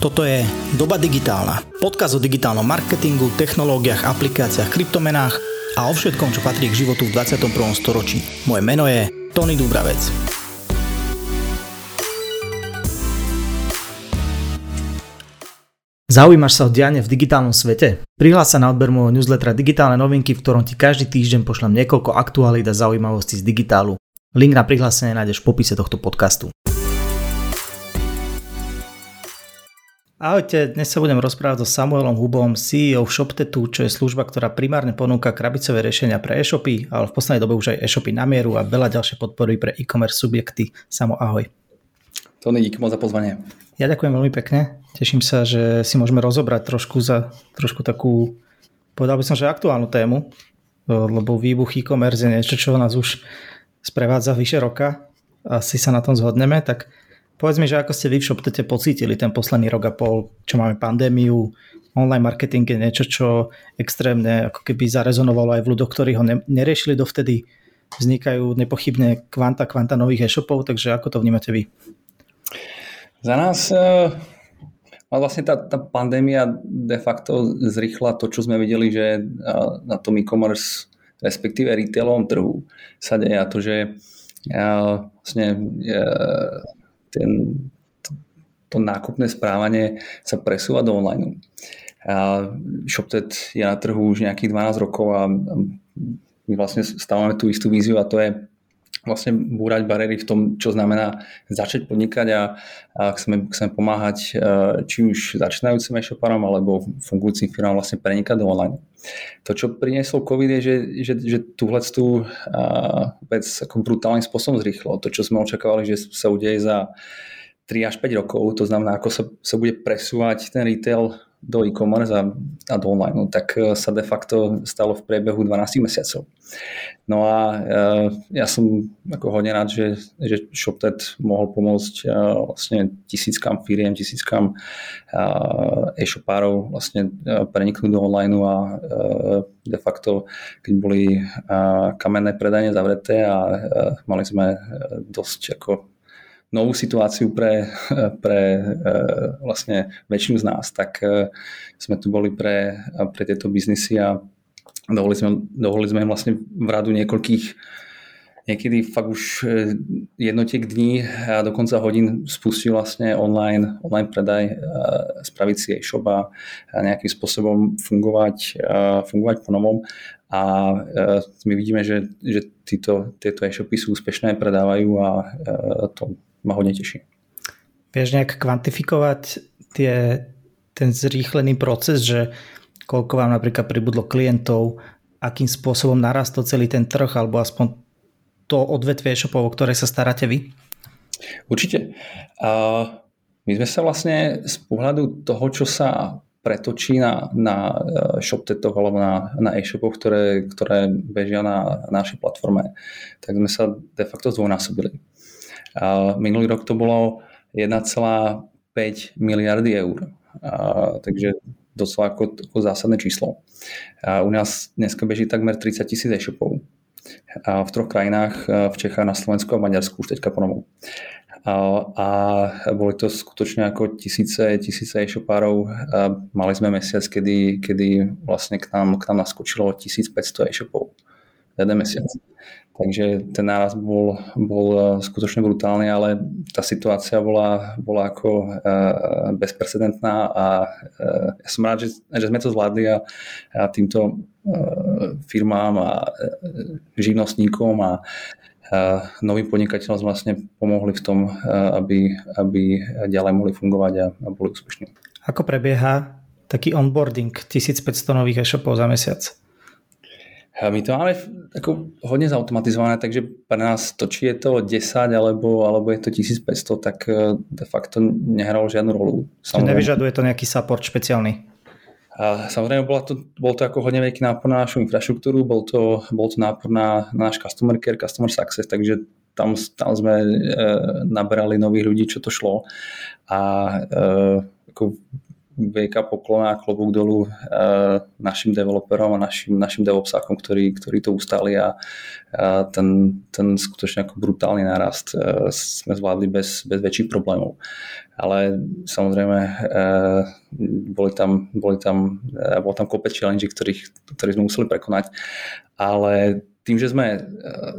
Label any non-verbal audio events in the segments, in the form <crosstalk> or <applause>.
Toto je Doba digitálna. Podkaz o digitálnom marketingu, technológiách, aplikáciách, kryptomenách a o všetkom, čo patrí k životu v 21. storočí. Moje meno je Tony Dubravec. Zaujímaš sa o diane v digitálnom svete? Prihlás sa na odber môjho newslettera Digitálne novinky, v ktorom ti každý týždeň pošlem niekoľko aktualít a zaujímavostí z digitálu. Link na prihlásenie nájdeš v popise tohto podcastu. Ahojte, dnes sa budem rozprávať so Samuelom Hubom, CEO ShopTetu, čo je služba, ktorá primárne ponúka krabicové riešenia pre e-shopy, ale v poslednej dobe už aj e-shopy na mieru a veľa ďalšie podpory pre e-commerce subjekty. Samo, ahoj. Tony, díky moc za pozvanie. Ja ďakujem veľmi pekne. Teším sa, že si môžeme rozobrať trošku za trošku takú, povedal by som, že aktuálnu tému, lebo výbuch e-commerce je niečo, čo nás už sprevádza vyše roka. Asi sa na tom zhodneme, tak Povedz mi, že ako ste vy v ShopTete pocítili ten posledný rok a pol, čo máme pandémiu, online marketing je niečo, čo extrémne ako keby zarezonovalo aj v ľudoch, ktorí ho ne- neriešili dovtedy. Vznikajú nepochybne kvanta, kvanta nových e-shopov, takže ako to vnímate vy? Za nás uh, vlastne tá, tá pandémia de facto zrychla to, čo sme videli, že uh, na tom e-commerce, respektíve retailovom trhu sa deje a to, že uh, vlastne ten, to, to nákupné správanie sa presúva do online. A ShopTet je na trhu už nejakých 12 rokov a my vlastne stávame tú istú víziu a to je vlastne búrať bariéry v tom, čo znamená začať podnikať a, a chceme, chceme pomáhať e, či už začínajúcim e-shoparom alebo fungujúcim firmám vlastne prenikať do online. To, čo priniesol COVID je, že, že, že túhle tú vec brutálnym spôsobom zrýchlo. To, čo sme očakávali, že sa udeje za 3 až 5 rokov, to znamená, ako sa, sa bude presúvať ten retail do e-commerce a, a do online, no, tak e, sa de facto stalo v priebehu 12 mesiacov. No a uh, ja som ako hodne rád, že, že ShopTet mohol pomôcť uh, vlastne tisíckam firiem, tisíckam uh, e-shopárov vlastne uh, preniknúť do online a uh, de facto, keď boli uh, kamenné predanie zavreté a uh, mali sme dosť ako novú situáciu pre, pre e, vlastne väčšinu z nás, tak e, sme tu boli pre, pre tieto biznisy a dovolili sme, dovolili sme vlastne v radu niekoľkých niekedy fakt už e, jednotiek dní a dokonca hodín spustil vlastne online, online predaj, spraviť si e-shop a nejakým spôsobom fungovať, fungovať po novom. A my vidíme, že, že títo, tieto e-shopy sú úspešné, predávajú a to ma hodne teší. Vieš nejak kvantifikovať tie, ten zrýchlený proces, že koľko vám napríklad pribudlo klientov, akým spôsobom narastol celý ten trh, alebo aspoň to odvetvie e-shopov, o ktoré sa staráte vy? Určite. Uh, my sme sa vlastne z pohľadu toho, čo sa pretočí na, na e, ShopTetoch alebo na, na e-shopoch, ktoré, ktoré bežia na našej platforme, tak sme sa de facto zdvojnásobili. Minulý rok to bolo 1,5 miliardy eur. Takže doslova ako, ako zásadné číslo. U nás dneska beží takmer 30 tisíc e-shopov. A v troch krajinách, v Čechách, na Slovensku a Maďarsku už teďka ponovom. A, a boli to skutočne ako tisíce, tisíce e-shopárov. A mali sme mesiac, kedy, kedy vlastne k nám, k nám naskočilo 1500 e-shopov. Jeden mesiac. Takže ten náraz bol, bol e, skutočne brutálny, ale tá situácia bola, bola ako e, bezprecedentná a e, ja som rád, že, že sme to zvládli a, a týmto firmám a živnostníkom a novým podnikateľom vlastne pomohli v tom, aby, aby ďalej mohli fungovať a, a boli úspešní. Ako prebieha taký onboarding 1500 nových e-shopov za mesiac? My to máme ako hodne zautomatizované, takže pre nás to, či je to 10 alebo, alebo je to 1500, tak e, de facto nehralo žiadnu rolu. Samozrejme. Nevyžaduje to nejaký support špeciálny? A samozrejme, bola to, bol to ako hodne veľký nápor na našu infraštruktúru, bol to, bol to nápor na, na náš customer care, customer success, takže tam, tam sme e, naberali nových ľudí, čo to šlo. A e, ako veľká poklona a klobúk dolu našim developerom a našim, našim devopsákom, ktorí, ktorí to ustali a, a ten, ten skutočne ako brutálny nárast sme zvládli bez, bez väčších problémov. Ale samozrejme boli tam, boli tam, bol tam kopec challenge, ktorých, ktorých sme museli prekonať, ale tým, že sme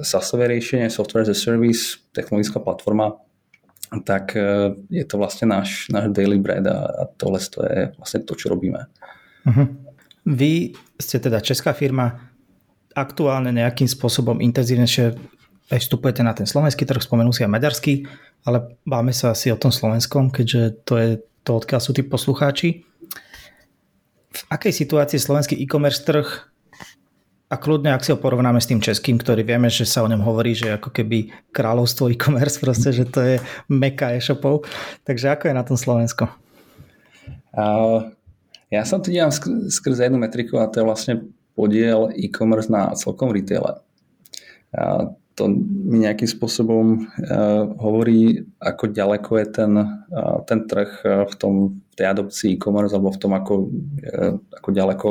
SaaSové riešenie, Software as a Service, technologická platforma, tak e, je to vlastne náš, náš daily bread a, a tohle to je vlastne to, čo robíme. Uh-huh. Vy ste teda česká firma, aktuálne nejakým spôsobom intenzívnejšie aj vstupujete na ten slovenský trh, spomenul si aj maďarský, ale báme sa asi o tom slovenskom, keďže to je to, odkiaľ sú tí poslucháči. V akej situácii slovenský e-commerce trh a kľudne, ak si ho porovnáme s tým českým, ktorý vieme, že sa o ňom hovorí, že ako keby kráľovstvo e-commerce, proste, že to je meka e-shopov. Takže ako je na tom Slovensko? Uh, ja som to dívam skr- skrze jednu metriku a to je vlastne podiel e-commerce na celkom retaile. Uh, to mi nejakým spôsobom uh, hovorí, ako ďaleko je ten, uh, ten trh uh, v, tom, v tej adopcii e-commerce alebo v tom, ako, uh, ako ďaleko,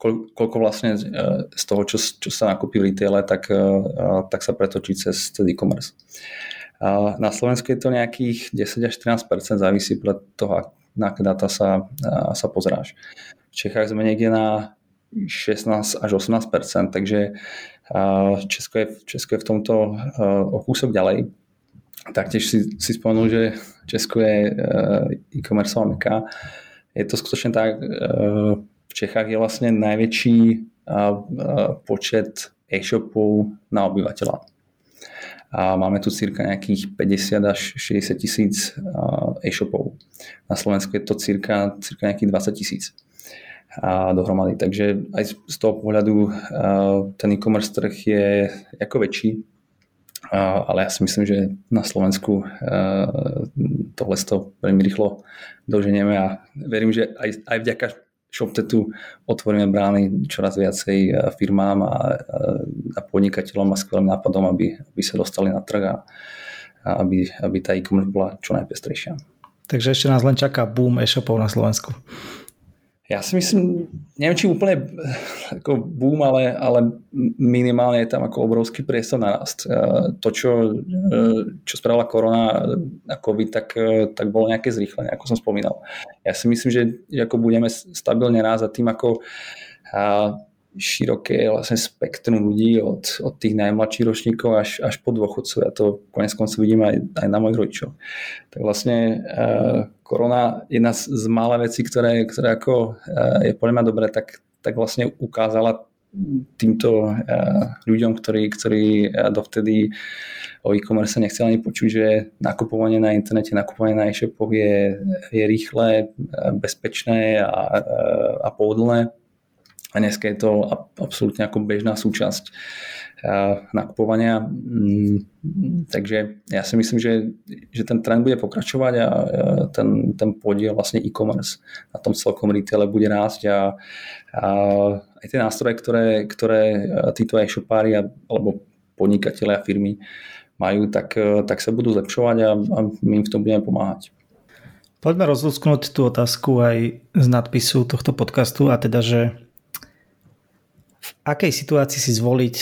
koľ, koľko vlastne uh, z toho, čo, čo sa nakúpi v retaile, tak, uh, tak sa pretočí cez, e-commerce. Uh, na Slovensku je to nejakých 10 až 13% závisí od toho, na aké dáta sa, uh, sa pozráš. V Čechách sme niekde na 16 až 18% takže Česko je, Česko je v tomto o kúsok ďalej. Taktiež si, si spomenul, že Česko je e-commerce meka. Je to skutočne tak, v Čechách je vlastne najväčší počet e-shopov na obyvateľa. A máme tu cirka nejakých 50 až 60 tisíc e-shopov. Na Slovensku je to cirka, cirka nejakých 20 tisíc a dohromady. Takže aj z toho pohľadu ten e-commerce trh je ako väčší, ale ja si myslím, že na Slovensku tohle to veľmi rýchlo doženieme a verím, že aj, aj vďaka ShopTetu otvoríme brány čoraz viacej firmám a, a podnikateľom a skvelým nápadom, aby, aby sa dostali na trh a, a aby, aby tá e-commerce bola čo najpestrejšia. Takže ešte nás len čaká boom e-shopov na Slovensku. Ja si myslím, neviem, či úplne ako boom, ale, ale minimálne je tam ako obrovský priestor na rast. To, čo, čo spravila korona a COVID, tak, tak bolo nejaké zrýchlenie, ako som spomínal. Ja si myslím, že ako budeme stabilne rásť a tým, ako široké vlastne spektrum ľudí od, od tých najmladších ročníkov až, až po dôchodcov. Ja to konec koncov vidím aj, aj na mojich rodičoch. Tak vlastne uh, korona, jedna z, z mála vecí, ktoré, ktoré ako uh, je podľa mňa dobré, tak, tak vlastne ukázala týmto uh, ľuďom, ktorí, ktorí uh, dovtedy o e-commerce nechceli ani počuť, že nakupovanie na internete, nakupovanie na e-shopoch je, je rýchle, bezpečné a, a pohodlné a dneska je to absolútne ako bežná súčasť nakupovania. Mm, takže ja si myslím, že, že ten trend bude pokračovať a ten, ten podiel vlastne e-commerce na tom celkom retaile bude rásť a, a aj tie nástroje, ktoré, ktoré títo e-shopári alebo podnikatelia a firmy majú, tak, tak sa budú zlepšovať a, a my im v tom budeme pomáhať. Poďme rozlusknúť tú otázku aj z nadpisu tohto podcastu a teda, že v akej situácii si zvoliť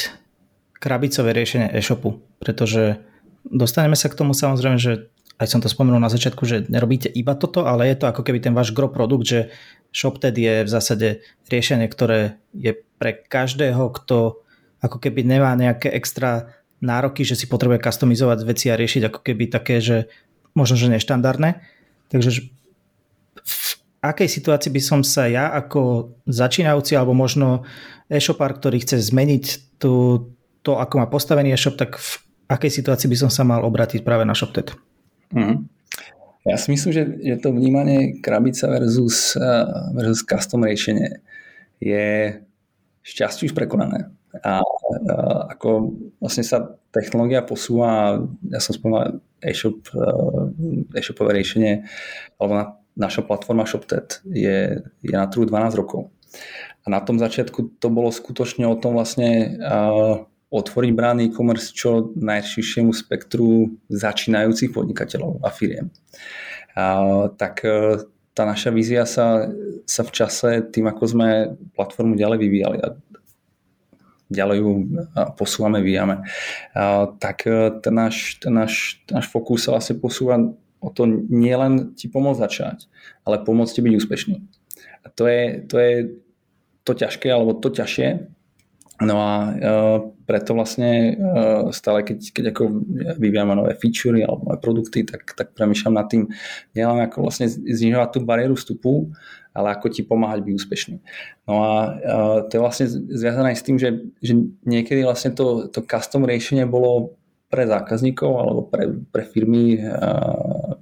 krabicové riešenie e-shopu, pretože dostaneme sa k tomu samozrejme, že aj som to spomenul na začiatku, že nerobíte iba toto, ale je to ako keby ten váš gro produkt, že ShopTed je v zásade riešenie, ktoré je pre každého, kto ako keby nemá nejaké extra nároky, že si potrebuje customizovať veci a riešiť ako keby také, že možno, že neštandardné. Takže akej situácii by som sa ja ako začínajúci alebo možno e-shopár, ktorý chce zmeniť tú, to, ako má postavený e-shop, tak v akej situácii by som sa mal obrátiť práve na ShopTet? Mm. Ja si myslím, že, že to vnímanie krabica versus, uh, versus custom riešenie je šťastie už prekonané. A uh, ako vlastne sa technológia posúva, ja som spomínal e-shop, uh, e-shopové riešenie, alebo na naša platforma ShopTet je, je na trhu 12 rokov. A na tom začiatku to bolo skutočne o tom vlastne uh, otvoriť brány e-commerce čo najširšiemu spektru začínajúcich podnikateľov a firiem. Uh, tak uh, tá naša vízia sa, sa v čase tým, ako sme platformu ďalej vyvíjali a ďalej ju posúvame, vyjame, tak e, ten náš, náš, náš fokus sa vlastne posúva o to nie len ti pomôcť začať, ale pomôcť ti byť úspešný. A to je, to je to ťažké, alebo to ťažšie, No a uh, preto vlastne uh, stále, keď, keď ako vyvíjame nové featurey alebo nové produkty, tak, tak premýšľam nad tým nielen ako vlastne znižovať tú bariéru vstupu, ale ako ti pomáhať byť úspešný. No a uh, to je vlastne zviazané s tým, že, že niekedy vlastne to, to custom riešenie bolo pre zákazníkov alebo pre, pre firmy, uh,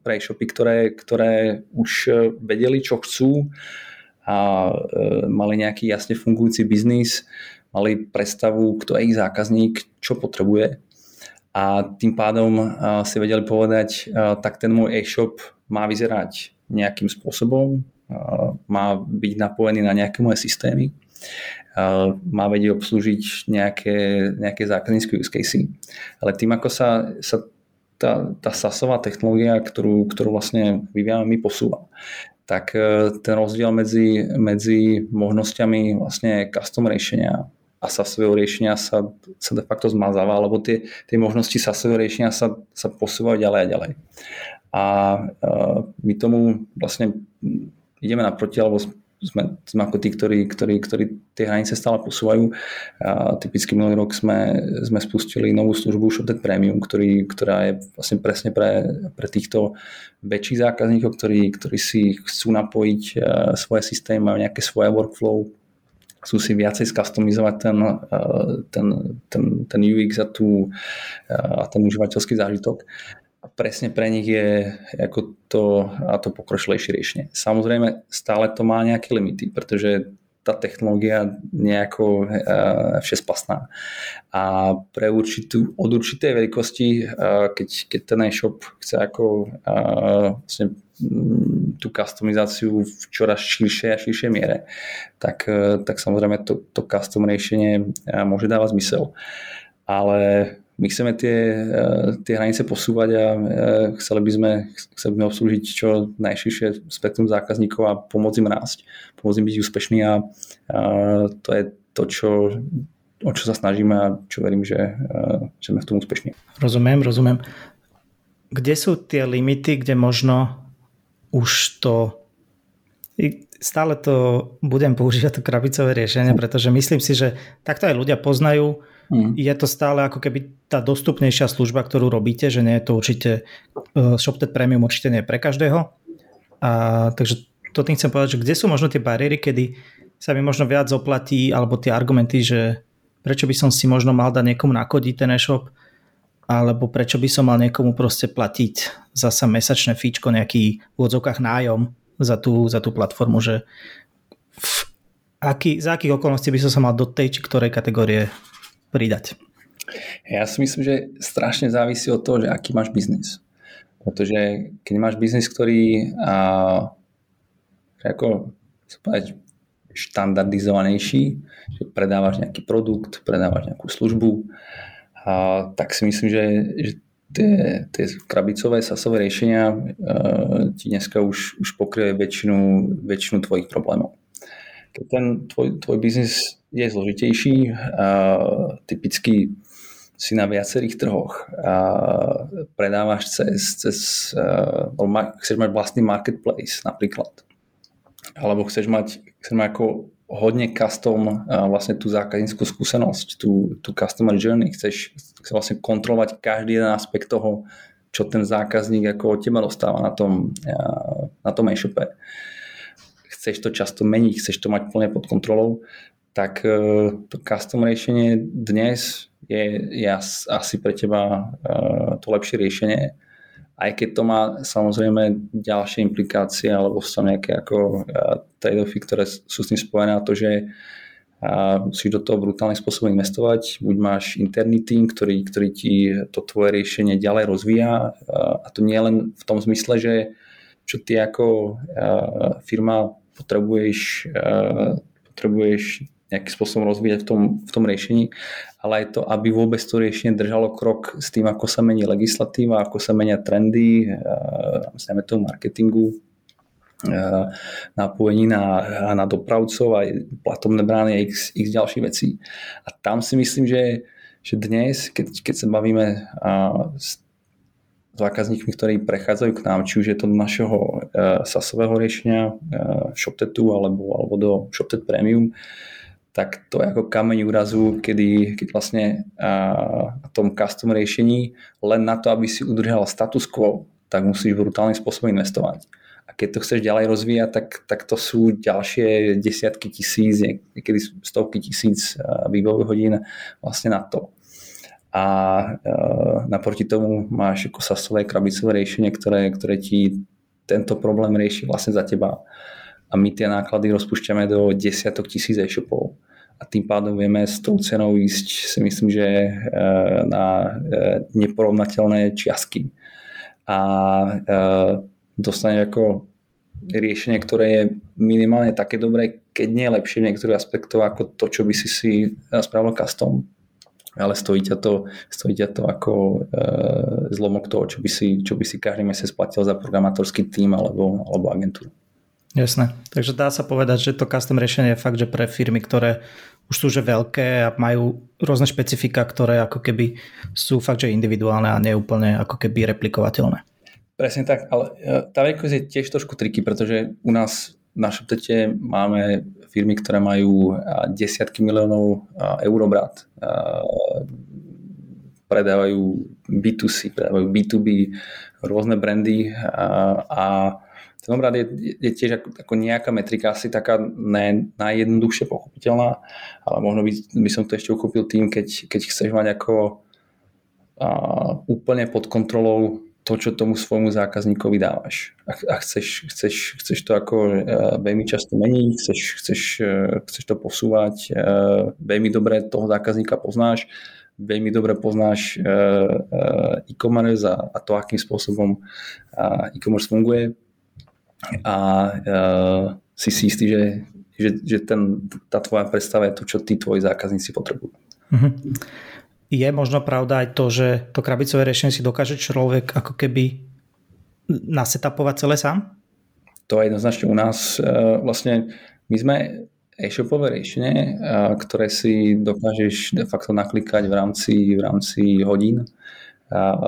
pre e-shopy, ktoré, ktoré už vedeli, čo chcú a uh, mali nejaký jasne fungujúci biznis, mali predstavu, kto je ich zákazník, čo potrebuje a tým pádom si vedeli povedať, tak ten môj e-shop má vyzerať nejakým spôsobom, má byť napojený na nejaké moje systémy, má vedieť obslúžiť nejaké, nejaké zákaznícke use casey. Ale tým, ako sa, sa tá, tá SASová technológia, ktorú, ktorú vlastne vyvíjame, my posúva, tak e, ten rozdiel medzi, medzi možnosťami vlastne custom riešenia a SASového riešenia sa, sa de facto zmazáva, alebo tie, tie možnosti SASového riešenia sa, sa posúvajú ďalej a ďalej. A uh, my tomu vlastne ideme naproti, alebo sme, sme ako tí, ktorí, ktorí, ktorí tie hranice stále posúvajú. A typicky minulý rok sme, sme spustili novú službu ShopTet Premium, ktorý, ktorá je vlastne presne pre, pre týchto väčších zákazníkov, ktorí, ktorí si chcú napojiť svoje systémy, majú nejaké svoje workflow, chcú si viacej skastomizovať ten, eh, ten, ten, ten UX a, tú, eh, a ten užívateľský zážitok. Presne pre nich je ako to, a to pokročilejšie riešenie. Samozrejme, stále to má nejaké limity, pretože tá technológia nejako uh, všespasná. A pre určitú, od určitej veľkosti, uh, keď, keď ten e-shop chce ako uh, vlastne tú customizáciu v čoraz širšej a širšej miere, tak, e, tak samozrejme to, to custom riešenie e, môže dávať zmysel. Ale my chceme tie, e, tie hranice posúvať a chceli by sme, chceli by sme obslúžiť čo najširšie spektrum zákazníkov a pomôcť im rásť, pomôcť im byť úspešný a, a to je to, čo, o čo sa snažíme a čo verím, že, že sme v tom úspešní. Rozumiem, rozumiem. Kde sú tie limity, kde možno už to stále to budem používať to krabicové riešenie, pretože myslím si, že takto aj ľudia poznajú. Mm. Je to stále ako keby tá dostupnejšia služba, ktorú robíte, že nie je to určite uh, ShopTet Premium určite nie je pre každého. A, takže to tým chcem povedať, že kde sú možno tie bariéry, kedy sa mi možno viac oplatí, alebo tie argumenty, že prečo by som si možno mal dať niekomu nakodiť ten e-shop, alebo prečo by som mal niekomu proste platiť zasa mesačné fíčko, nejaký v odzokách nájom za tú, za tú platformu, že v aký, za akých okolností by som sa mal do tej či ktorej kategórie pridať? Ja si myslím, že strašne závisí od toho, že aký máš biznis. Pretože keď máš biznis, ktorý a, ako povedať, štandardizovanejší, že predávaš nejaký produkt, predávaš nejakú službu, a tak si myslím, že, že tie, tie krabicové sasové riešenia uh, ti dneska už, už pokrie väčšinu, väčšinu tvojich problémov. Keď ten tvoj, tvoj biznis je zložitejší, uh, typicky si na viacerých trhoch a predávaš cez, cez uh, chceš mať vlastný marketplace napríklad, alebo chceš mať, chceš mať ako hodne custom vlastne tú zákazníckú skúsenosť, tú, tú customer journey. Chceš, chceš vlastne kontrolovať každý jeden aspekt toho, čo ten zákazník ako od teba dostáva na tom, na tom e-shope. Chceš to často meniť, chceš to mať plne pod kontrolou, tak e, to custom riešenie dnes je, je asi pre teba e, to lepšie riešenie aj keď to má samozrejme ďalšie implikácie alebo sú nejaké ako trade-offy, ktoré sú s tým spojené a to, že a musíš do toho brutálnym spôsobom investovať. Buď máš interný tým, ktorý, ktorý ti to tvoje riešenie ďalej rozvíja a to nie len v tom zmysle, že čo ty ako firma potrebuješ, potrebuješ nejakým spôsobom rozvíjať v tom, v tom riešení, ale aj to, aby vôbec to riešenie držalo krok s tým, ako sa mení legislatíva, ako sa menia trendy, uh, tomu marketingu napojení na, na dopravcov a platobné brány a x, x ďalších vecí. A tam si myslím, že, že dnes, keď, keď sa bavíme s zákazníkmi, ktorí prechádzajú k nám, či už je to do našeho uh, SASového riešenia, uh, ShopTetu alebo, alebo do ShopTet Premium, tak to je ako kameň úrazu, kedy, keď vlastne na tom custom riešení len na to, aby si udržal status quo, tak musíš brutálnym spôsobom investovať. A keď to chceš ďalej rozvíjať, tak, tak to sú ďalšie desiatky tisíc, niekedy stovky tisíc vývojových hodín vlastne na to a uh, naproti tomu máš ako sasové krabicové riešenie, ktoré, ktoré ti tento problém rieši vlastne za teba. A my tie náklady rozpúšťame do desiatok tisíc e-shopov. A tým pádom vieme s tou cenou ísť, si myslím, že uh, na uh, neporovnateľné čiastky. A dostane ako riešenie, ktoré je minimálne také dobré, keď nie lepšie v niektorých aspektov ako to, čo by si si spravil custom ale stojí ťa to, stojí ťa to ako e, zlomok toho, čo by, si, čo by si každý mesiac platil za programátorský tým alebo, alebo agentúru. Jasné. Takže dá sa povedať, že to custom riešenie je fakt, že pre firmy, ktoré už sú že veľké a majú rôzne špecifika, ktoré ako keby sú fakt, že individuálne a neúplne ako keby replikovateľné. Presne tak, ale e, tá veľkosť je tiež trošku triky, pretože u nás na ShopTete máme firmy, ktoré majú desiatky miliónov eur. Predávajú B2C, predávajú B2B, rôzne brandy a, a ten obrad je, je tiež ako, ako nejaká metrika, asi taká ne, najjednoduchšie pochopiteľná, ale možno by, by som to ešte uchopil tým, keď, keď chceš mať ako a, úplne pod kontrolou to, čo tomu svojmu zákazníkovi dávaš. A, a chceš, chceš, chceš to ako uh, veľmi často meniť, chceš, chceš, uh, chceš to posúvať, uh, veľmi dobre toho zákazníka poznáš, veľmi dobre poznáš e-commerce a, a to, akým spôsobom e-commerce funguje a si si istý, že, že, že ten, tá tvoja predstava je to, čo tí tvoji zákazníci potrebujú. Mm-hmm je možno pravda aj to, že to krabicové riešenie si dokáže človek ako keby nasetapovať celé sám? To je jednoznačne u nás. E, vlastne my sme e-shopové riešenie, e, ktoré si dokážeš de facto naklikať v rámci, v rámci hodín. A e,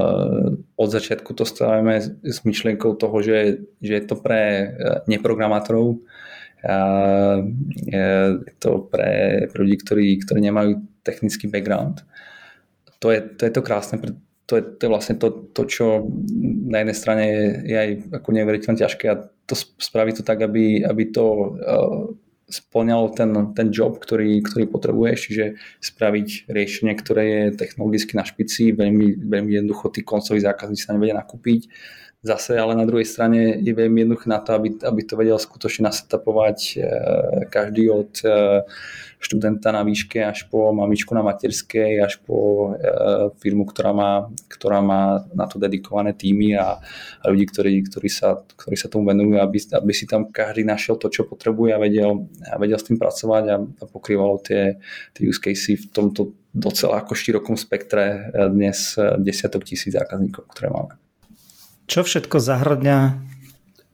od začiatku to stavíme s myšlienkou toho, že, že je to pre neprogramátorov, je to pre, pre ľudí, ktorí, ktorí nemajú technický background to je to, je to krásne, to je, to je vlastne to, to, čo na jednej strane je, je aj ako neuveriteľne ťažké a to spraví to tak, aby, aby to uh, splňalo ten, ten job, ktorý, ktorý potrebuješ, čiže spraviť riešenie, ktoré je technologicky na špici, veľmi, veľmi jednoducho tí koncoví zákazníci sa nevedia nakúpiť Zase ale na druhej strane je veľmi jednoduché na to, aby, aby to vedel skutočne nasetapovať e, každý od e, študenta na výške až po mamičku na materskej, až po e, firmu, ktorá má, ktorá má na to dedikované týmy a, a ľudí, ktorí, ktorí, sa, ktorí sa tomu venujú, aby, aby si tam každý našiel to, čo potrebuje a vedel, a vedel s tým pracovať a, a pokrývalo tie, tie use casey v tomto docela ako širokom spektre dnes desiatok tisíc zákazníkov, ktoré máme. Čo všetko zahrňa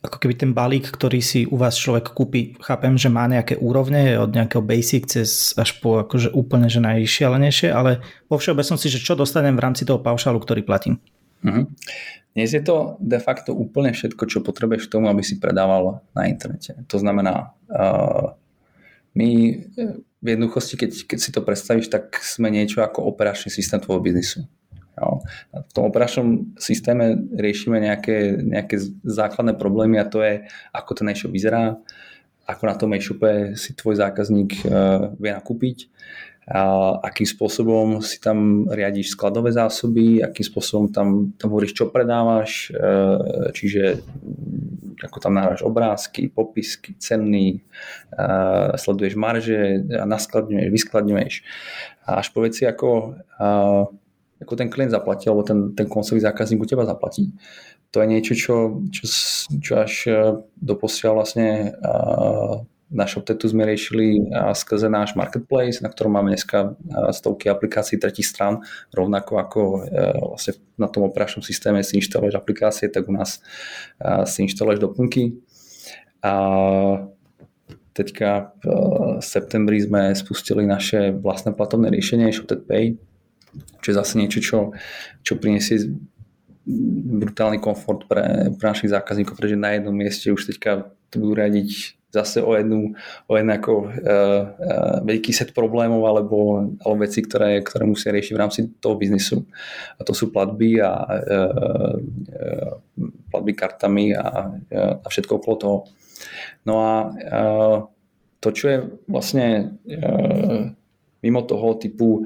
ako keby ten balík, ktorý si u vás človek kúpi, chápem, že má nejaké úrovne od nejakého basic cez až po akože úplne že najšialenejšie, ale vo všeobecnosti, že čo dostanem v rámci toho paušálu, ktorý platím. Uh-huh. Dnes je to de facto úplne všetko, čo potrebuješ k tomu, aby si predával na internete. To znamená, uh, my v jednoduchosti, keď, keď si to predstavíš, tak sme niečo ako operačný systém tvojho biznisu. Jo. V tom operačnom systéme riešime nejaké, nejaké základné problémy a to je, ako ten e-shop vyzerá, ako na tom e-shope si tvoj zákazník uh, vie nakúpiť, a akým spôsobom si tam riadiš skladové zásoby, akým spôsobom tam, tam hovoríš, čo predávaš, uh, čiže ako tam nahráš obrázky, popisky, ceny, uh, sleduješ marže, naskladňuješ, vyskladňuješ. A až po veci ako ako ten klient zaplatí, alebo ten, ten koncový zákazník u teba zaplatí. To je niečo, čo, čo, čo až e, doposiaľ vlastne na ShopTetu sme riešili skrze náš marketplace, na ktorom máme dneska stovky aplikácií tretich stran, rovnako ako e, vlastne na tom operačnom systéme si inštaluješ aplikácie, tak u nás si inštaluješ doplnky A teďka v septembri sme spustili naše vlastné platovné riešenie Shopted Pay, čo je zase niečo, čo, čo priniesie brutálny komfort pre, pre našich zákazníkov, pretože na jednom mieste už teďka to budú riadiť zase o jednu, o jednu ako, uh, uh, veľký set problémov alebo, alebo veci, ktoré, ktoré musia riešiť v rámci toho biznisu. A to sú platby a uh, uh, platby kartami a, uh, a všetko okolo toho. No a uh, to, čo je vlastne uh, mimo toho typu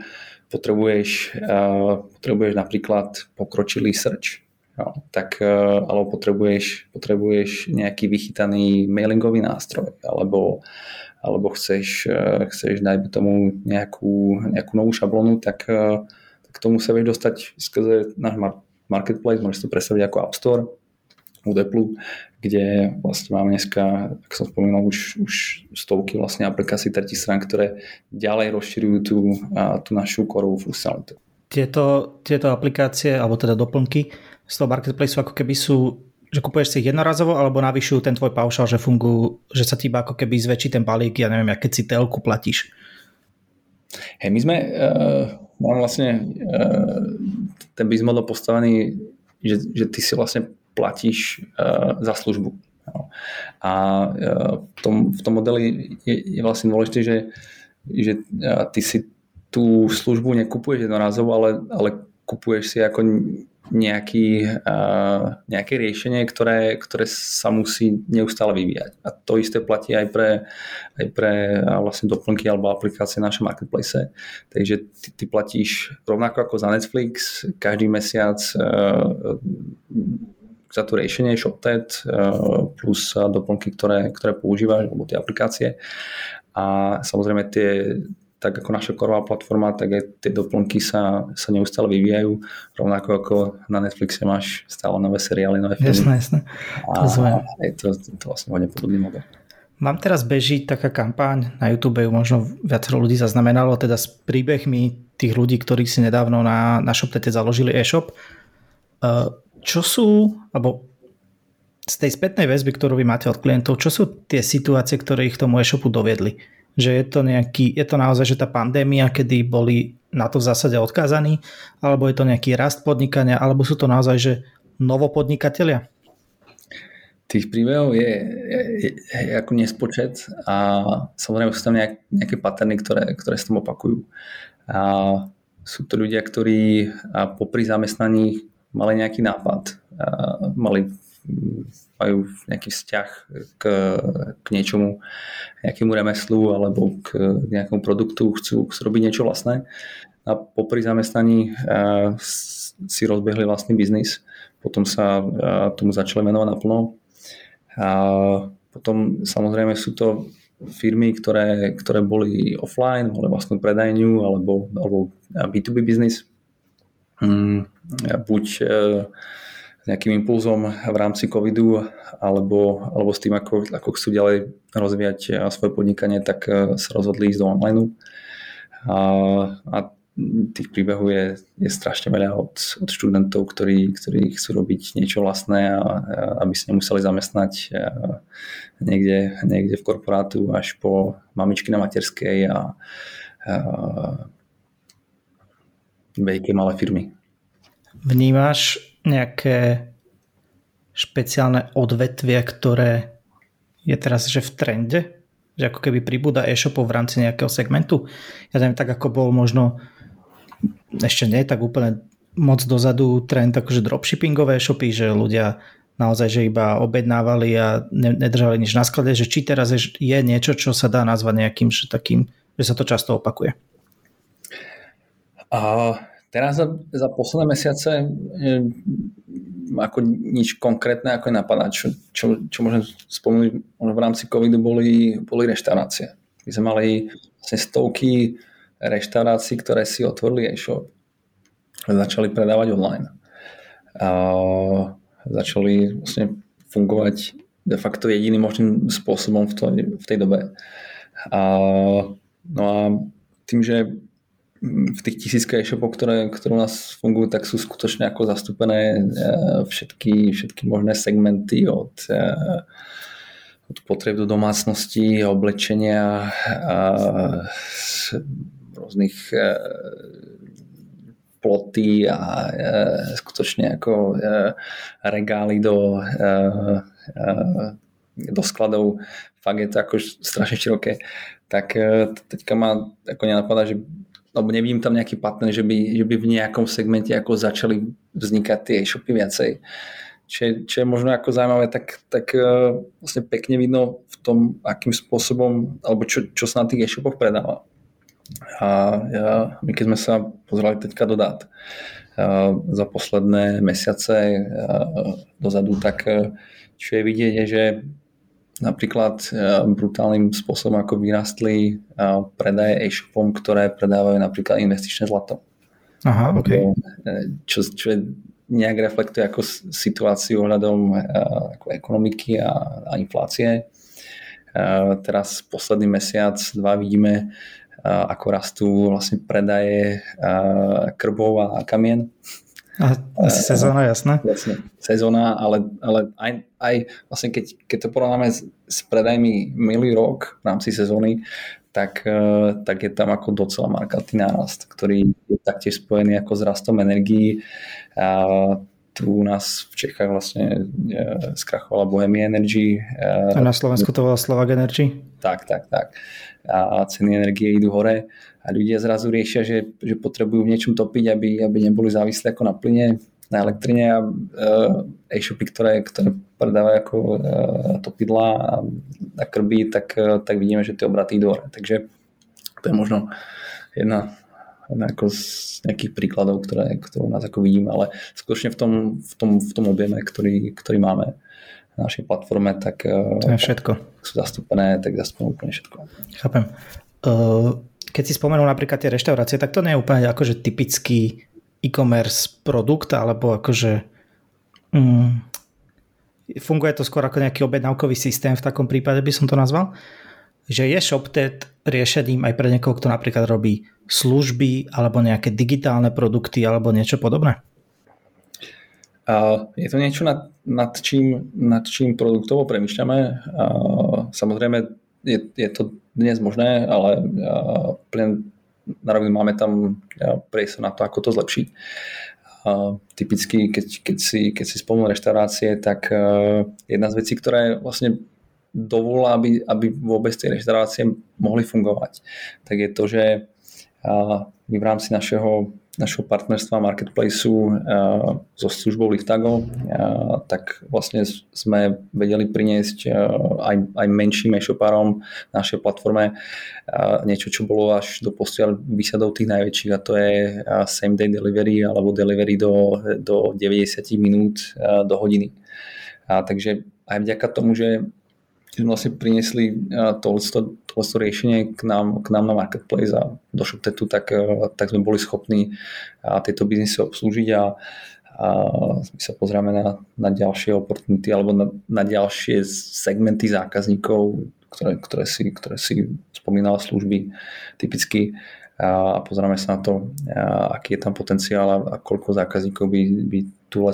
potrebuješ, uh, potrebuješ napríklad pokročilý search, No, tak, e, alebo potrebuješ, potrebuješ nejaký vychytaný mailingový nástroj, alebo, alebo chceš, e, chceš dať tomu nejakú, nejakú novú šablonu, tak, tak tomu sa vieš dostať skrze náš marketplace, môžeš to predstaviť ako App Store u Deplu, kde vlastne máme dneska, ako som spomínal, už, už stovky vlastne aplikácií tretí strán, ktoré ďalej rozširujú tú, tú našu korovú funkcionalitu. Tieto, tieto aplikácie, alebo teda doplnky, z toho marketplace ako keby sú, že kupuješ si ich jednorazovo alebo navyšujú ten tvoj paušal, že fungujú, že sa ti iba ako keby zväčší ten balík, ja neviem, keď si telku platíš. Hej, my sme, uh, mám vlastne uh, ten business model postavený, že, že ty si vlastne platíš uh, za službu. A uh, v, tom, v tom modeli je, je vlastne dôležité, že, že uh, ty si tú službu nekupuješ jednorazovo, ale, ale kupuješ si ako nejaký, nejaké riešenie, ktoré, ktoré sa musí neustále vyvíjať. A to isté platí aj pre, aj pre vlastne doplnky alebo aplikácie naše marketplace. Takže ty, ty platíš rovnako ako za Netflix každý mesiac uh, za to riešenie ShopTed plus doplnky, ktoré, ktoré používaš, alebo tie aplikácie. A samozrejme tie, tak ako naša korová platforma, tak aj tie doplnky sa, sa neustále vyvíjajú. Rovnako ako na Netflixe máš stále nové seriály, nové filmy. Jasné, jasné. To a je to, to vlastne hodne podobný model. Mám teraz beží taká kampaň na YouTube, možno viacero ľudí zaznamenalo, teda s príbehmi tých ľudí, ktorí si nedávno na, na ShopTete založili e-shop. Čo sú, alebo z tej spätnej väzby, ktorú vy máte od klientov, čo sú tie situácie, ktoré ich tomu e-shopu doviedli? že je to, nejaký, je to naozaj, že tá pandémia, kedy boli na to v zásade odkázaní, alebo je to nejaký rast podnikania, alebo sú to naozaj, že novopodnikatelia? Tých príbehov je, je, je, je ako nespočet a samozrejme sú tam nejak, nejaké paterny, ktoré, ktoré sa tam opakujú. A sú to ľudia, ktorí popri zamestnaní mali nejaký nápad, mali majú nejaký vzťah k, k niečomu, nejakému remeslu alebo k nejakému produktu, chcú, chcú robiť niečo vlastné. A popri zamestnaní si rozbehli vlastný biznis, potom sa tomu začali venovať naplno. A potom samozrejme sú to firmy, ktoré, ktoré boli offline, mali vlastnú predajňu alebo, alebo B2B biznis. Mm, buď uh, s nejakým impulzom v rámci covidu alebo, alebo s tým, ako, ako chcú ďalej rozvíjať eh, svoje podnikanie, tak eh, sa rozhodli ísť do online. A, a tých príbehov je, je strašne veľa od, od študentov, ktorí, ktorí chcú robiť niečo vlastné a, a aby sa nemuseli zamestnať a, niekde, niekde v korporátu až po mamičky na materskej a, a veľké malé firmy. Vnímaš nejaké špeciálne odvetvie, ktoré je teraz že v trende? Že ako keby pribúda e-shopov v rámci nejakého segmentu? Ja neviem, tak ako bol možno ešte nie tak úplne moc dozadu trend akože dropshippingové e-shopy, že ľudia naozaj, že iba objednávali a nedržali nič na sklade, že či teraz je niečo, čo sa dá nazvať nejakým že takým, že sa to často opakuje? Uh, Teraz za, za posledné mesiace e, ako nič konkrétne ako napadá. Čo, čo, čo môžem spomenúť, v rámci covidu boli, boli reštaurácie. My sme mali vlastne stovky reštaurácií, ktoré si otvorili e-shop a začali predávať online. A začali vlastne fungovať de facto jediným možným spôsobom v, to, v tej dobe. A, no a tým, že v tých tisícka e-shopov, ktoré, ktoré u nás fungujú, tak sú skutočne ako zastúpené e, všetky, všetky možné segmenty od, e, od potreb do domácnosti, oblečenia, a rôznych ploty a skutočne ako regály do, do skladov. Fakt je to ako strašne široké. Tak teďka ma ako nenapadá, že alebo nevidím tam nejaký partner, že by, že by v nejakom segmente ako začali vznikať tie e-shopy viacej. Čo je, čo je možno ako zaujímavé, tak, tak uh, vlastne pekne vidno v tom, akým spôsobom, alebo čo, čo sa na tých e-shopoch predáva. A ja, my keď sme sa pozerali teďka do dát uh, za posledné mesiace uh, dozadu, tak čo je vidieť je, že napríklad eh, brutálnym spôsobom ako vyrastli eh, predaje e-shopom, ktoré predávajú napríklad investičné zlato. Aha, ok. Eh, čo, čo je nejak reflektuje ako situáciu ohľadom ako ekonomiky a, a inflácie. Teraz posledný mesiac, dva vidíme, ako rastú vlastne predaje krbov a kamien. A asi sezóna, jasné. Jasne, sezóna, ale, ale aj, aj vlastne keď, keď to porovnáme s, s predajmi milý rok v rámci sezóny, tak, e, tak je tam ako docela markantný nárast, ktorý je taktiež spojený ako s rastom energií. A tu u nás v Čechách vlastne e, skrachovala Bohemia Energy. A na Slovensku to bola Slovak Energy? Tak, tak, tak. A ceny energie idú hore a ľudia zrazu riešia, že, že potrebujú v niečom topiť, aby, aby neboli závislí ako na plyne, na elektrine a uh, e-shopy, ktoré, ktoré predávajú ako uh, topidla a, a krby, tak, uh, tak vidíme, že tie obraty idú hore. Takže to je možno jedna, jedna ako z nejakých príkladov, ktoré, u nás ako vidíme, ale skutočne v tom, v tom, v tom objeme, ktorý, ktorý máme na našej platforme, tak, to je všetko. sú zastúpené, tak zastúpené úplne všetko. Chápem. Uh, keď si spomenul napríklad tie reštaurácie, tak to nie je úplne akože typický e-commerce produkt, alebo akože mm, funguje to skôr ako nejaký objednávkový systém v takom prípade by som to nazval, že je ShopTet riešením aj pre niekoho, kto napríklad robí služby alebo nejaké digitálne produkty alebo niečo podobné? je to niečo, nad, nad, čím, nad čím produktovo premyšľame. samozrejme, je, je to dnes možné, ale plne na rovinu máme tam priestor na to, ako to zlepšiť. Typicky, keď, keď, si, keď si spomnú reštaurácie, tak jedna z vecí, ktoré vlastne dovolá, aby, aby vôbec tie reštaurácie mohli fungovať, tak je to, že my v rámci našeho našho partnerstva Marketplaceu uh, so službou Liftago, uh, tak vlastne sme vedeli priniesť uh, aj, aj menším e-shopárom na našej platforme niečo, čo bolo až do posiaľ výsadov tých najväčších a to je same day delivery alebo delivery do, do 90 minút do hodiny. A takže aj vďaka tomu, že sme vlastne priniesli tohleto, tohleto riešenie k nám, k nám na Marketplace a do ShopTetu, tak, e, tak sme boli schopní tieto biznisy obslúžiť a, a my sa pozrieme na, na ďalšie opportunity alebo na, na ďalšie segmenty zákazníkov, ktoré, ktoré, si, ktoré si spomínala služby typicky a pozrieme sa na to, aký je tam potenciál a koľko zákazníkov by, by tú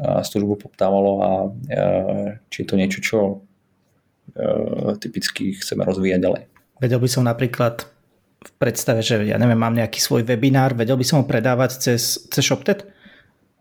službu poptávalo a či je to niečo, čo typicky chceme rozvíjať ďalej. Vedel by som napríklad v predstave, že ja neviem, mám nejaký svoj webinár, vedel by som ho predávať cez, cez ShopTet?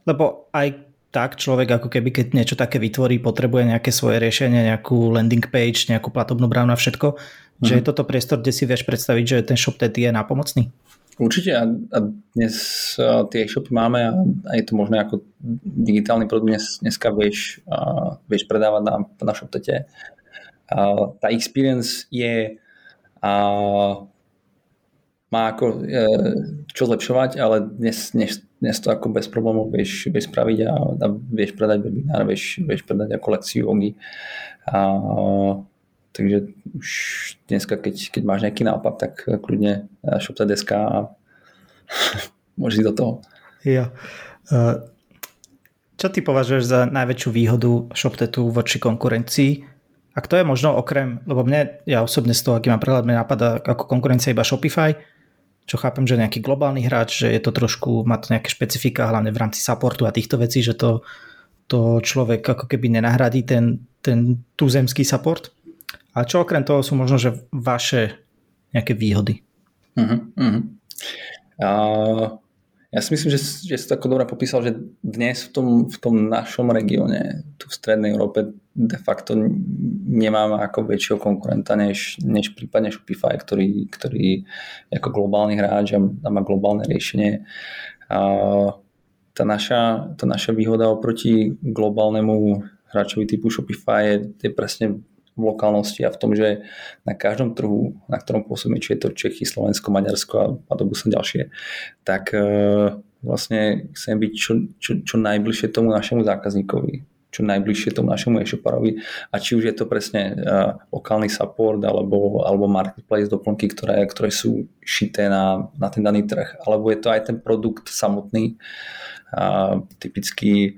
Lebo aj tak človek ako keby keď niečo také vytvorí, potrebuje nejaké svoje riešenie, nejakú landing page, nejakú platobnú bránu a všetko, mm-hmm. že je toto priestor, kde si vieš predstaviť, že ten ShopTet je napomocný? Určite a, a dnes a tie e-shopy máme a, a je to možné ako digitálny produkt dnes, dneska vieš, a, vieš predávať na, na ShopTete tá experience je a má ako e, čo zlepšovať, ale dnes, dnes, dnes to ako bez problémov vieš, vieš spraviť a, a vieš predať webinár, vieš, vieš predať ako lekciu jogi. A, takže už dneska, keď, keď máš nejaký nápad, tak kľudne ShopTedesk a <laughs> môžeš ísť do toho. Ja. E, čo ty považuješ za najväčšiu výhodu ShopTetu voči konkurencii? A kto je možno okrem, lebo mne, ja osobne z toho, aký mám prehľad, mne napadá ako konkurencia iba Shopify, čo chápem, že nejaký globálny hráč, že je to trošku, má to nejaké špecifika, hlavne v rámci supportu a týchto vecí, že to, to človek ako keby nenahradí ten, ten tuzemský support. A čo okrem toho sú možno, že vaše nejaké výhody? Uh-huh, uh-huh. Uh, ja si myslím, že, že si to ako dobre popísal, že dnes v tom, v tom našom regióne, tu v strednej Európe, de facto nemáme ako väčšieho konkurenta než, než prípadne Shopify, ktorý, ktorý ako globálny hráč a má globálne riešenie. A tá, naša, tá naša výhoda oproti globálnemu hráčovi typu Shopify je, je presne v lokálnosti a v tom, že na každom trhu, na ktorom pôsobíme, či je to Čechy, Slovensko, Maďarsko a, a dobu som ďalšie, tak e, vlastne chcem byť čo, čo, čo najbližšie tomu našemu zákazníkovi čo najbližšie tomu našemu e-shoparovi a či už je to presne uh, lokálny support alebo, alebo marketplace doplnky, ktoré, ktoré sú šité na, na ten daný trh, alebo je to aj ten produkt samotný. Uh, typicky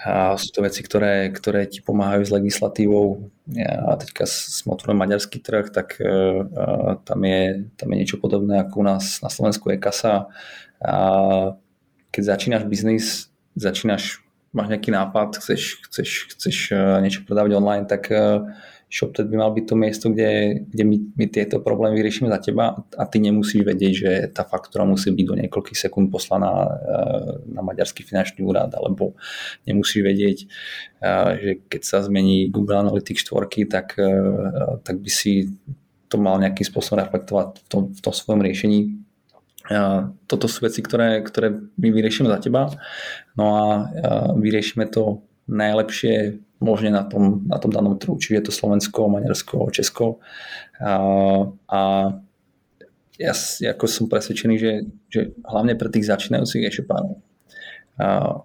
a sú to veci, ktoré, ktoré ti pomáhajú s legislatívou. A teďka sme otvorili maďarský trh, tak uh, tam, je, tam je niečo podobné ako u nás na Slovensku je kasa. A keď začínaš biznis, začínaš, máš nejaký nápad, chceš, chceš, chceš uh, niečo predávať online, tak ShopTet by mal byť to miesto, kde, kde my, my tieto problémy vyriešime za teba a ty nemusíš vedieť, že tá faktúra musí byť do niekoľkých sekúnd poslaná eh, na maďarský finančný úrad, alebo nemusíš vedieť, eh, že keď sa zmení Google Analytics 4, tak, eh, tak by si to mal nejakým spôsobom reflektovať v tom, v tom svojom riešení. Toto sú veci, ktoré, ktoré my vyriešime za teba. No a vyriešime to najlepšie možne na tom, na tom danom trhu, či je to Slovensko, Maďarsko, Česko. A, a ja ako som presvedčený, že, že hlavne pre tých začínajúcich e-shopárov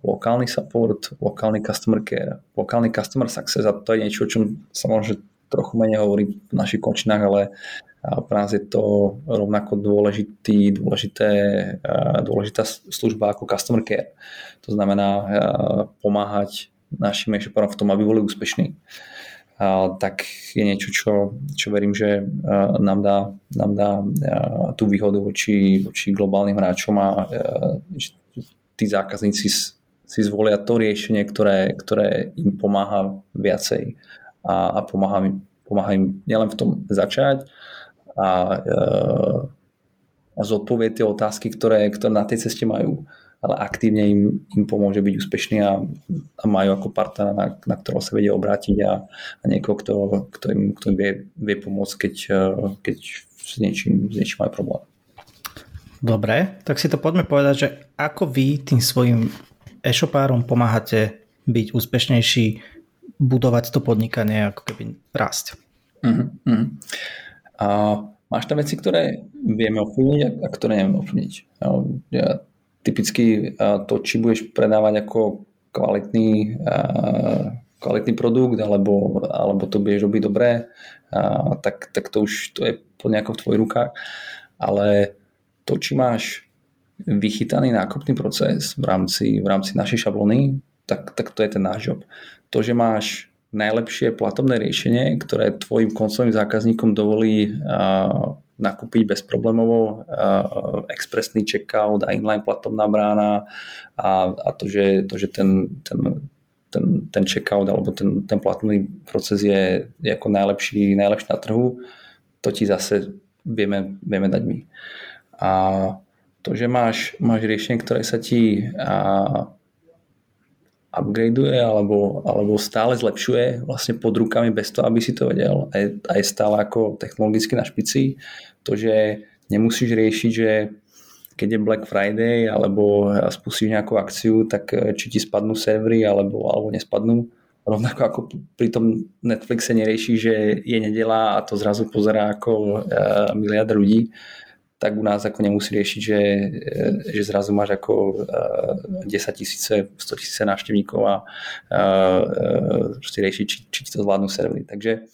lokálny support, lokálny customer care, lokálny customer success a to je niečo, o čom sa môže trochu menej hovorí v našich končinách, ale pre nás je to rovnako dôležitý, dôležité, dôležitá služba ako customer care. To znamená pomáhať našim e-shoperom v tom, aby boli úspešní, tak je niečo, čo, čo verím, že nám dá, nám dá tú výhodu voči, voči globálnym hráčom a, že tí zákazníci si zvolia to riešenie, ktoré, ktoré im pomáha viacej. A, a pomáha, pomáha im nielen v tom začať a, a, zodpovieť tie otázky, ktoré, ktoré na tej ceste majú ale aktívne im, im pomôže byť úspešný a, a majú ako partnera, na, na ktorého sa vedia obrátiť a, a niekoho, kto, kto im, kto im vie, vie pomôcť, keď, keď s niečím, s niečím majú problém. Dobre, tak si to poďme povedať, že ako vy tým svojim e-shopárom pomáhate byť úspešnejší, budovať to podnikanie, ako keby rásť. Uh-huh. A máš tam veci, ktoré vieme ovplyvniť a ktoré nevieme ovplyvniť. Ja typicky to, či budeš predávať ako kvalitný, kvalitný produkt alebo, alebo to budeš robiť dobré, tak, tak to už to je pod nejakou v tvojich rukách. Ale to, či máš vychytaný nákupný proces v rámci, v rámci našej šablony, tak, tak to je ten náš job. To, že máš najlepšie platobné riešenie, ktoré tvojim koncovým zákazníkom dovolí nakúpiť bezproblémovo, expresný checkout a inline platobná brána a, a to, že, to, že ten, ten, ten, ten checkout alebo ten, ten platobný proces je, je ako najlepší, najlepší na trhu, to ti zase vieme, vieme dať my. A to, že máš, máš riešenie, ktoré sa ti a, upgradeuje alebo, alebo stále zlepšuje vlastne pod rukami bez toho, aby si to vedel a je, stále ako technologicky na špici. To, že nemusíš riešiť, že keď je Black Friday alebo spustíš nejakú akciu, tak eh, či ti spadnú servery alebo, alebo nespadnú. Rovnako ako pri tom Netflixe nerieši, že je nedela a to zrazu pozerá ako uh, miliard ľudí tak u nás ako nemusí riešiť, že, že zrazu máš ako 10 eh, tisíce, 100 tisíce návštevníkov a proste riešiť, či, či to zvládnu servery. Takže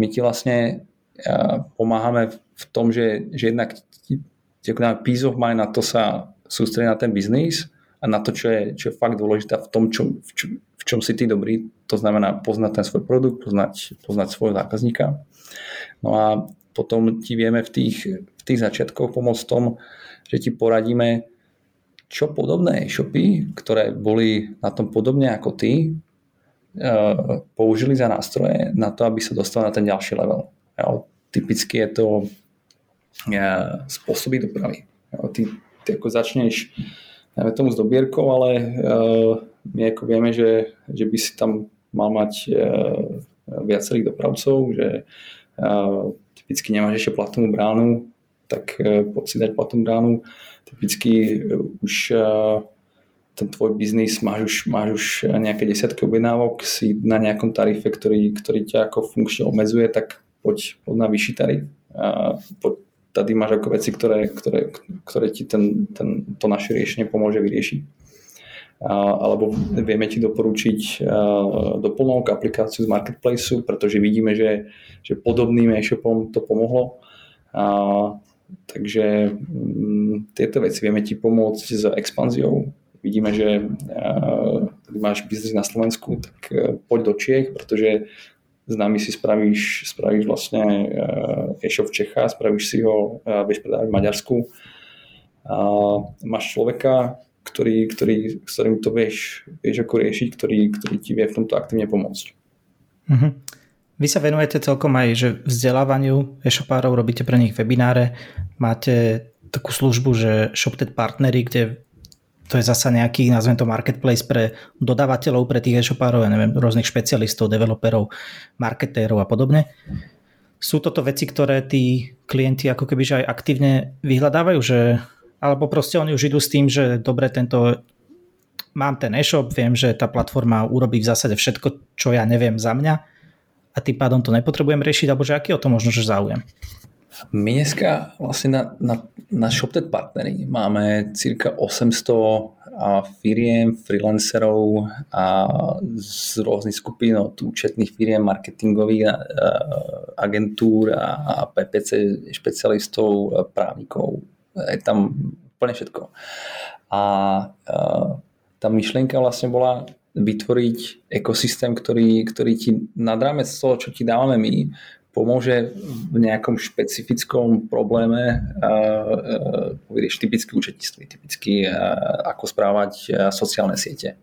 my ti vlastne pomáhame v tom, že, že jednak ti, ti peace of mind na to sa sústrediť na ten biznis a na to, čo je, čo je fakt dôležité v tom, čo, v, čom, v čom si ty dobrý. To znamená poznať ten svoj produkt, poznať, poznať svojho zákazníka. No a potom ti vieme v tých, v tých začiatkoch pomôcť tom, že ti poradíme, čo podobné e-shopy, ktoré boli na tom podobne ako ty, použili za nástroje na to, aby sa dostali na ten ďalší level. Typicky je to spôsoby dopravy. Ty, ty ako začneš najmä tomu s dobierkou, ale my ako vieme, že, že by si tam mal mať viacerých dopravcov, že typicky nemáš ešte platnú bránu, tak poď si dať platnú bránu. Typicky už ten tvoj biznis, máš už, máš už nejaké desiatky objednávok, si na nejakom tarife, ktorý, ktorý ťa ako funkčne obmedzuje, tak poď, poď na vyšší tarif. A poď, tady máš ako veci, ktoré, ktoré, ktoré ti ten, ten, to naše riešenie pomôže vyriešiť. A, alebo vieme ti doporučiť doplnok, aplikáciu z Marketplaceu, pretože vidíme, že, že podobným e-shopom to pomohlo. A, takže mm, tieto veci vieme ti pomôcť s expanziou vidíme, že uh, máš biznis na Slovensku, tak uh, poď do Čiech, pretože s nami si spravíš, spravíš vlastne uh, e-shop v Čechách, spravíš si ho, vieš predávať v Maďarsku. Uh, máš človeka, ktorý, ktorý, ktorým to vieš, vieš ako riešiť, ktorý, ktorý ti vie v tomto aktívne pomôcť. Uh-huh. Vy sa venujete celkom aj že vzdelávaniu e-shopárov, robíte pre nich webináre, máte takú službu, že ShopTed partnery, kde to je zasa nejaký, nazvem to marketplace pre dodávateľov, pre tých e-shopárov, ja neviem, rôznych špecialistov, developerov, marketérov a podobne. Sú toto veci, ktoré tí klienti ako keby že aj aktívne vyhľadávajú, že, alebo proste oni už idú s tým, že dobre, tento mám ten e-shop, viem, že tá platforma urobí v zásade všetko, čo ja neviem za mňa a tým pádom to nepotrebujem riešiť, alebo že aký o to možno, že záujem. My dneska vlastne na, na, na ShopTed partnery máme cirka 800 firiem, freelancerov a z rôznych skupín od účetných firiem, marketingových agentúr a PPC špecialistov, právnikov. Je tam úplne všetko. A tá myšlienka vlastne bola vytvoriť ekosystém, ktorý, ktorý ti nad rámec toho, čo ti dávame my, pomôže v nejakom špecifickom probléme, vieš, typicky účetníctví, typicky ako správať sociálne siete.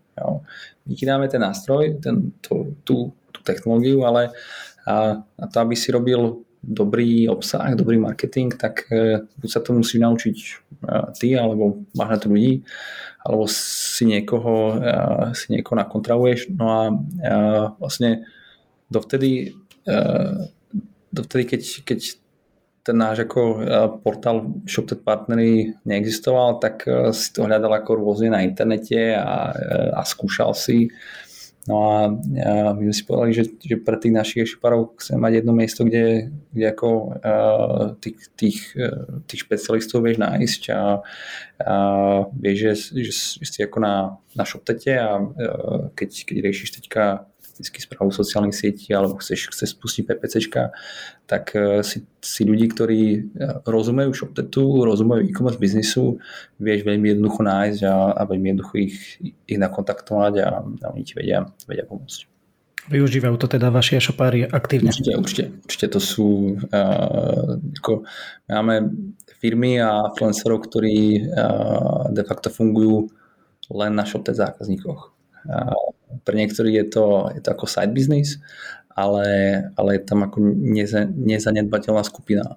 My ti dáme ten nástroj, ten, tú, tú, tú technológiu, ale na to, aby si robil dobrý obsah, dobrý marketing, tak e, buď sa to musíš naučiť ty, alebo máš na ľudí, alebo si niekoho, si niekoho nakontravuješ. No a vlastne dovtedy e, dovtedy, keď, keď ten náš ako e, portál ShopTed Partnery neexistoval, tak e, si to hľadal ako rôzne na internete a, e, a skúšal si. No a, my sme si povedali, že, že pre tých našich e-shopárov chceme mať jedno miesto, kde, kde ako tých, tých, tých špecialistov vieš nájsť a, a vieš, že, že, že si ako na, na ShopTete a keď, keď riešiš teďka vždy správu sociálnych sietí alebo chceš, chceš spustiť PPCčka, tak e, si, si ľudí, ktorí e, rozumejú ShopTetu, rozumejú e-commerce biznisu, vieš veľmi jednoducho nájsť a, a veľmi jednoducho ich, ich nakontaktovať a, a oni ti vedia, vedia pomôcť. Využívajú to teda vaši e-shopári aktívne? Určite, určite. Určite to sú... Uh, ako, máme firmy a influencerov, ktorí uh, de facto fungujú len na ShopTet zákazníkoch. Uh, pre niektorých je to, je to ako side business, ale, ale je tam ako neza, nezanedbateľná skupina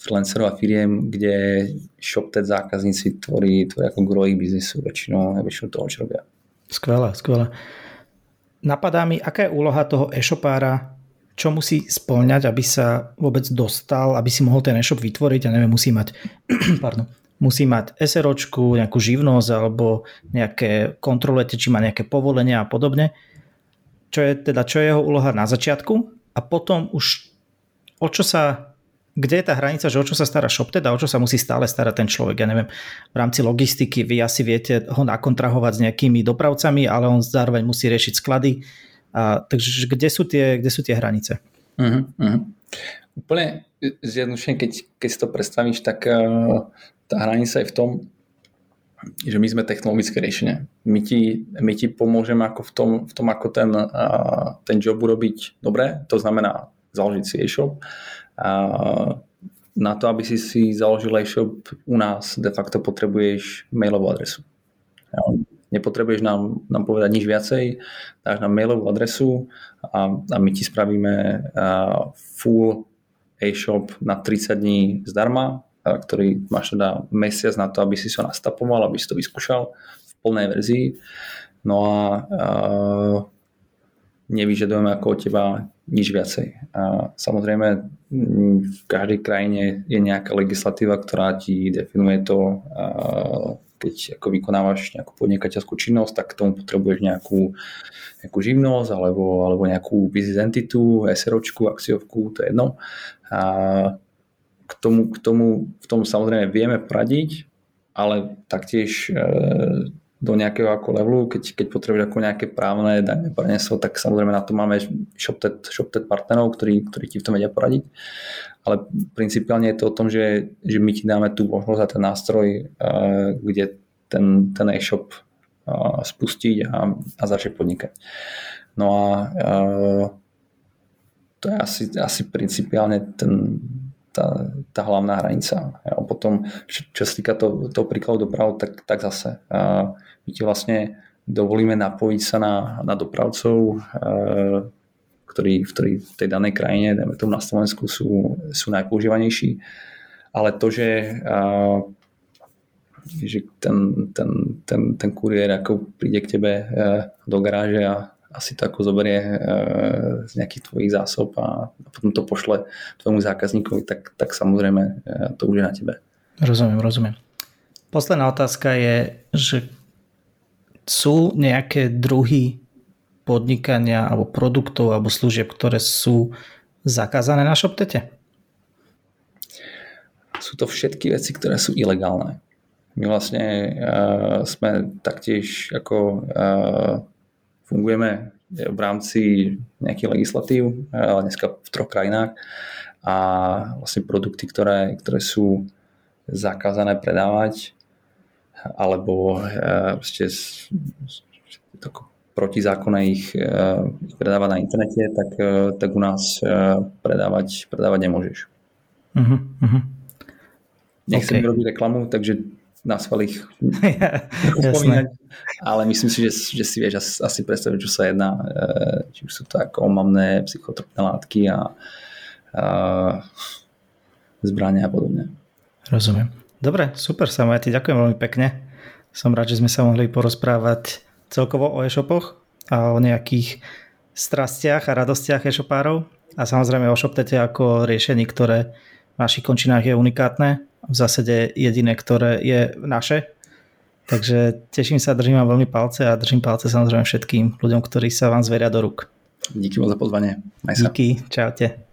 freelancerov a firiem, kde ShopTed zákazníci tvorí, tvorí ako gro biznisu väčšinou, väčšinou toho, čo robia. Skvelé, skvelé. Napadá mi, aká je úloha toho e-shopára, čo musí splňať, aby sa vôbec dostal, aby si mohol ten e-shop vytvoriť, ja neviem, musí mať <clears throat> pardon, musí mať SROčku, nejakú živnosť alebo nejaké kontrolujete, či má nejaké povolenia a podobne. Čo je teda, čo je jeho úloha na začiatku a potom už o čo sa, kde je tá hranica, že o čo sa stará shop teda, o čo sa musí stále starať ten človek. Ja neviem, v rámci logistiky vy asi viete ho nakontrahovať s nejakými dopravcami, ale on zároveň musí riešiť sklady. A, takže kde sú tie, kde sú tie hranice? Uh-huh, uh-huh. Úplne zjednodušene, keď, keď si to predstavíš, tak uh, tá hranica je v tom, že my sme technologické riešenie. My ti, my ti pomôžeme ako v, tom, v tom, ako ten, ten job urobiť dobre, to znamená založiť si e-shop. Na to, aby si si založil e-shop u nás, de facto potrebuješ mailovú adresu. nepotrebuješ nám, nám povedať nič viacej, dáš nám mailovú adresu a, a my ti spravíme uh, full e-shop na 30 dní zdarma, uh, ktorý máš teda mesiac na to, aby si sa nastapoval, aby si to vyskúšal v plnej verzii. No a uh, nevyžadujeme ako od teba nič viacej. A samozrejme v každej krajine je nejaká legislatíva, ktorá ti definuje to, keď ako vykonávaš nejakú podnikateľskú činnosť, tak k tomu potrebuješ nejakú, nejakú živnosť alebo, alebo nejakú business entitu, SROčku, akciovku, to je jedno. A k tomu, k tomu, v tom samozrejme vieme poradiť, ale taktiež e, do nejakého ako levelu, keď, keď potrebuješ ako nejaké právne dajme poradenstvo, tak samozrejme na to máme ShopTet, ShopTet partnerov, ktorí, ktorí ti v tom vedia poradiť. Ale principiálne je to o tom, že, že my ti dáme tú možnosť a ten nástroj, uh, kde ten, ten e-shop uh, spustiť a, a začať podnikať. No a uh, to je asi, asi principiálne ten, tá, tá hlavná hranica. A potom, čo, sa týka toho, toho príkladu doprav, tak, tak zase uh, my ti vlastne dovolíme napojiť sa na, na dopravcov, uh, ktorí, v tej danej krajine, dajme tomu na Slovensku, sú, sú najpoužívanejší. Ale to, že, uh, že ten, ten, ten, ten kuriér ako príde k tebe uh, do garáže a asi to ako zoberie e, z nejakých tvojich zásob a potom to pošle tvojmu zákazníkovi, tak, tak samozrejme e, to už je na tebe. Rozumiem, rozumiem. Posledná otázka je, že sú nejaké druhy podnikania alebo produktov alebo služieb, ktoré sú zakázané na ShopTete? Sú to všetky veci, ktoré sú ilegálne. My vlastne uh, sme taktiež ako uh, fungujeme v rámci nejakých legislatív, dneska v troch krajinách a vlastne produkty, ktoré, ktoré sú zakázané predávať alebo ešte protizákonné ich, e, ich predávať na internete, tak, e, tak u nás predávať, predávať nemôžeš. Uh-huh, uh-huh. Nechcem okay. robiť reklamu, takže na ich <laughs> spomínať, ale myslím si, že, že si vieš asi, asi predstaviť, čo sa jedná, e, či už sú to ako omamné psychotropné látky a, a zbrania a podobne. Rozumiem. Dobre, super Samo, ja ti ďakujem veľmi pekne. Som rád, že sme sa mohli porozprávať celkovo o e-shopoch a o nejakých strastiach a radostiach e-shopárov a samozrejme o ShopTete ako riešení, ktoré v našich končinách je unikátne v zásade jediné, ktoré je naše. Takže teším sa, držím vám veľmi palce a držím palce samozrejme všetkým ľuďom, ktorí sa vám zveria do rúk. Díky za pozvanie. Díky, čaute.